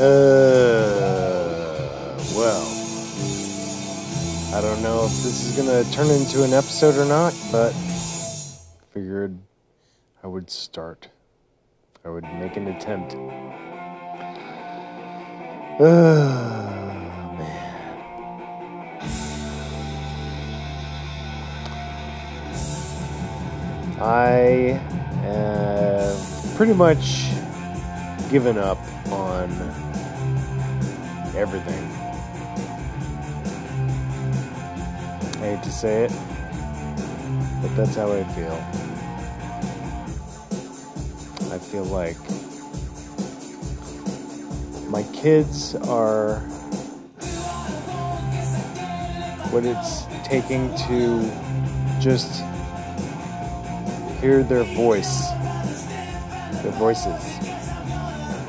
Uh, well, I don't know if this is gonna turn into an episode or not, but figured I would start. I would make an attempt. Uh, man. I have pretty much given up on everything. I hate to say it, but that's how I feel. I feel like my kids are what it's taking to just hear their voice, their voices,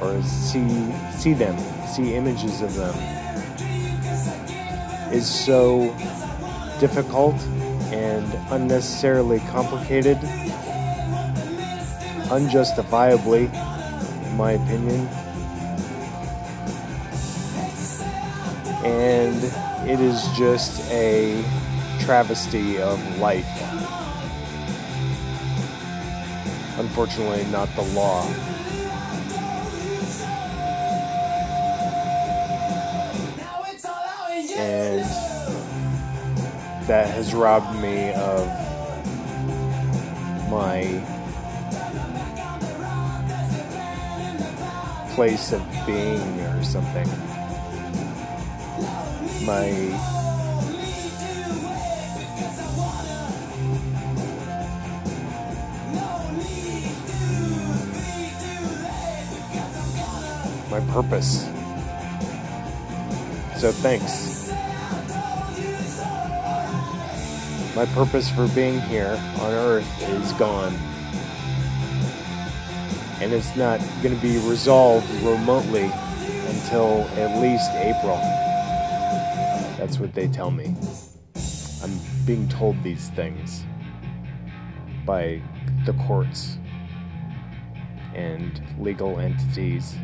or see see them, see images of them is so difficult and unnecessarily complicated, unjustifiably, in my opinion. And it is just a travesty of life. Unfortunately, not the law. And that has robbed me of my place of being or something. My my purpose. So thanks. My purpose for being here on Earth is gone. And it's not going to be resolved remotely until at least April. That's what they tell me. I'm being told these things by the courts and legal entities.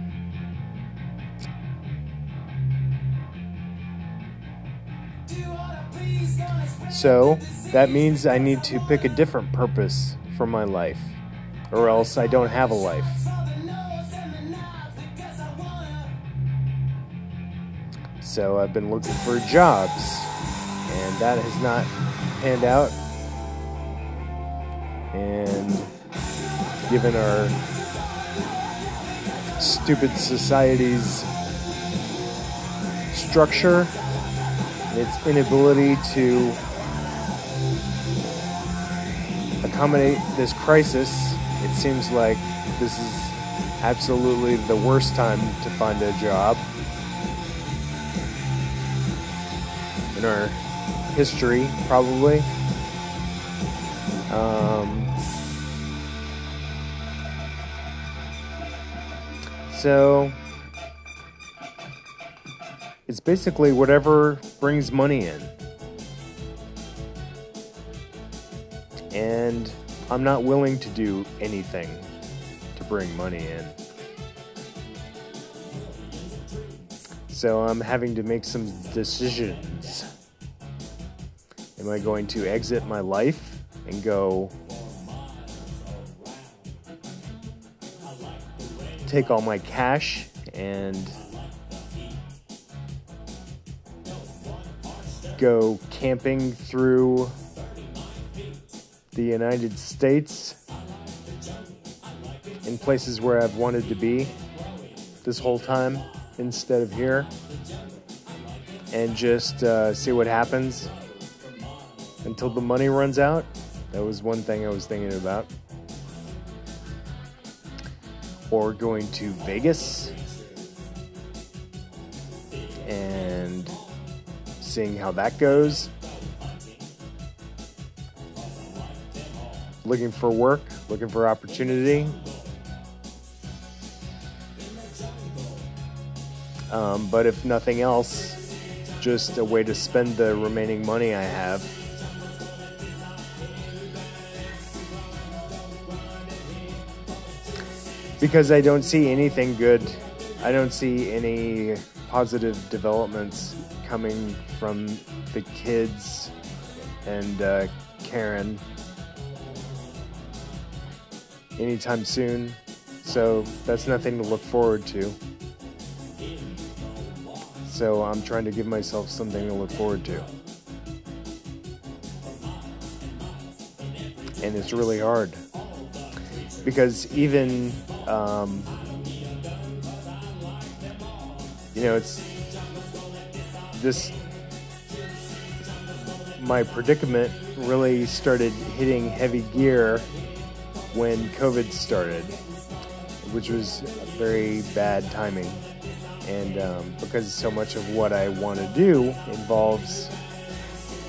So that means I need to pick a different purpose for my life, or else I don't have a life. So I've been looking for jobs, and that has not panned out. And given our stupid society's structure, its inability to accommodate this crisis, it seems like this is absolutely the worst time to find a job in our history, probably. Um, so it's basically whatever brings money in. And I'm not willing to do anything to bring money in. So I'm having to make some decisions. Am I going to exit my life and go take all my cash and go camping through the United States in places where I've wanted to be this whole time instead of here and just uh, see what happens until the money runs out. That was one thing I was thinking about. Or going to Vegas and seeing how that goes. Looking for work, looking for opportunity. Um, but if nothing else, just a way to spend the remaining money I have. Because I don't see anything good I don't see any positive developments coming from the kids and uh, Karen anytime soon. So that's nothing to look forward to. So I'm trying to give myself something to look forward to. And it's really hard. Because even, um, you know, it's this, my predicament really started hitting heavy gear when COVID started, which was very bad timing. And um, because so much of what I want to do involves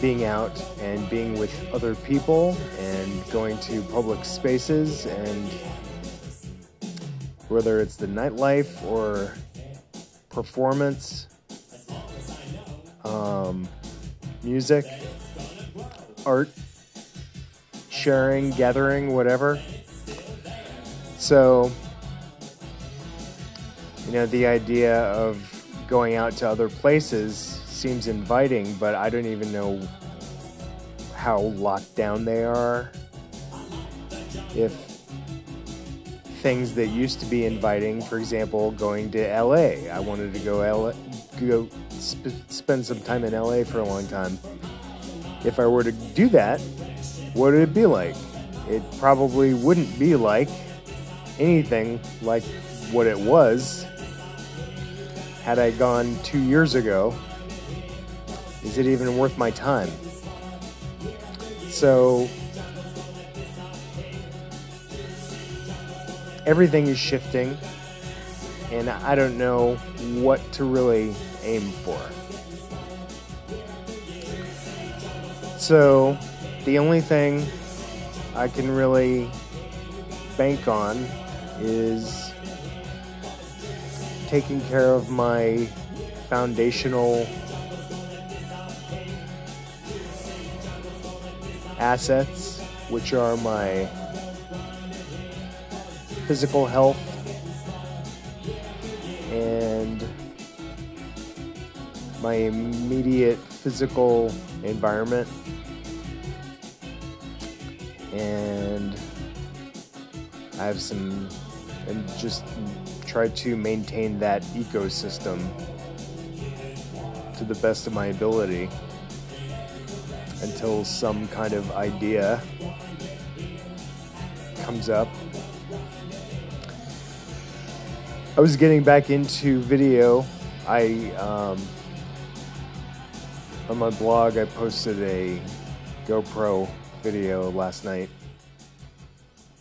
being out and being with other people and going to public spaces and whether it's the nightlife or performance, um, music, art, sharing, gathering, whatever. So, you know, the idea of going out to other places seems inviting, but I don't even know how locked down they are. If things that used to be inviting, for example, going to LA, I wanted to go LA, go sp- spend some time in LA for a long time. If I were to do that, what would it be like? It probably wouldn't be like anything like what it was had I gone two years ago. Is it even worth my time? So, everything is shifting, and I don't know what to really aim for. So, the only thing I can really bank on is taking care of my foundational assets, which are my physical health my immediate physical environment and I have some and just try to maintain that ecosystem to the best of my ability until some kind of idea comes up. I was getting back into video. I um, on my blog I posted a GoPro video last night.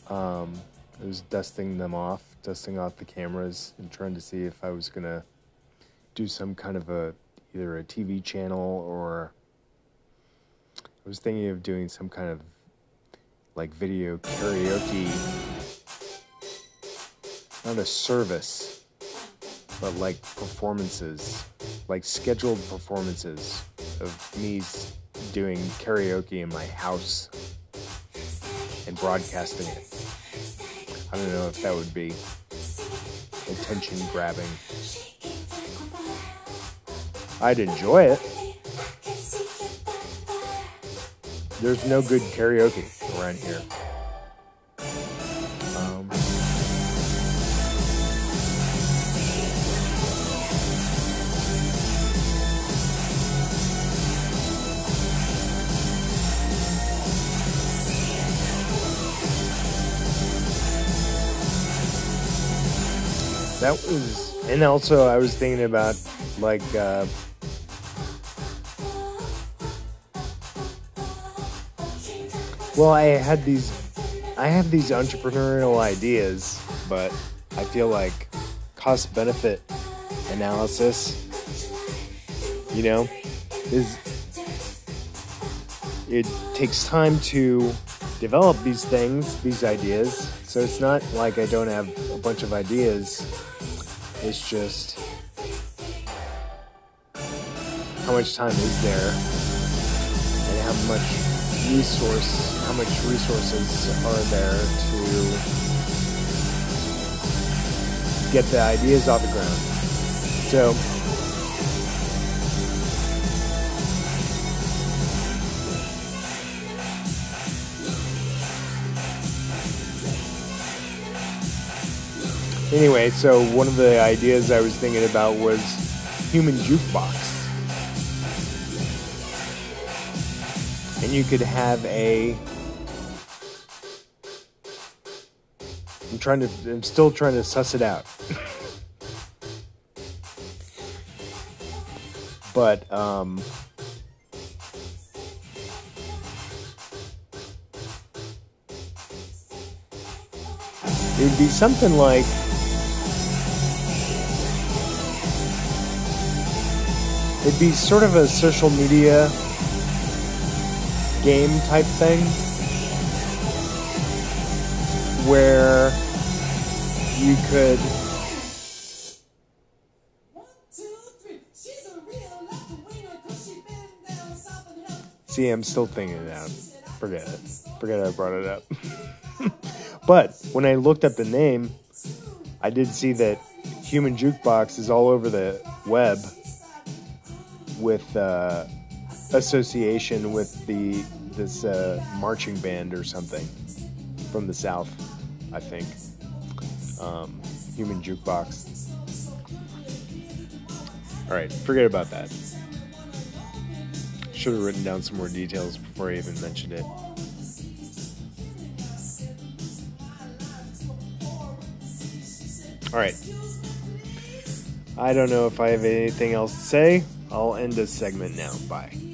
Um, I was dusting them off, dusting off the cameras, and trying to see if I was gonna do some kind of a either a TV channel or I was thinking of doing some kind of like video karaoke, not a service, but like performances, like scheduled performances of me doing karaoke in my house and broadcasting it. I don't know if that would be attention grabbing. I'd enjoy it. There's no good karaoke around here. That was, and also I was thinking about like uh, Well, I had these, I have these entrepreneurial ideas, but I feel like cost benefit analysis, you know, is it takes time to develop these things, these ideas. So it's not like I don't have a bunch of ideas. It's just how much time is there and how much resource, how much resources are there to get the ideas off the ground. So Anyway, so one of the ideas I was thinking about was human jukebox. And you could have a I'm trying to I'm still trying to suss it out. but um it would be something like It'd be sort of a social media game type thing where you could See, I'm still thinking it out. Forget it. Forget I brought it up. but when I looked up the name, I did see that Human Jukebox is all over the web with uh, association with the this uh, marching band or something from the south, I think. Um, human jukebox. All right, forget about that. Should have written down some more details before I even mentioned it. All right. I don't know if I have anything else to say. I'll end this segment now. Bye.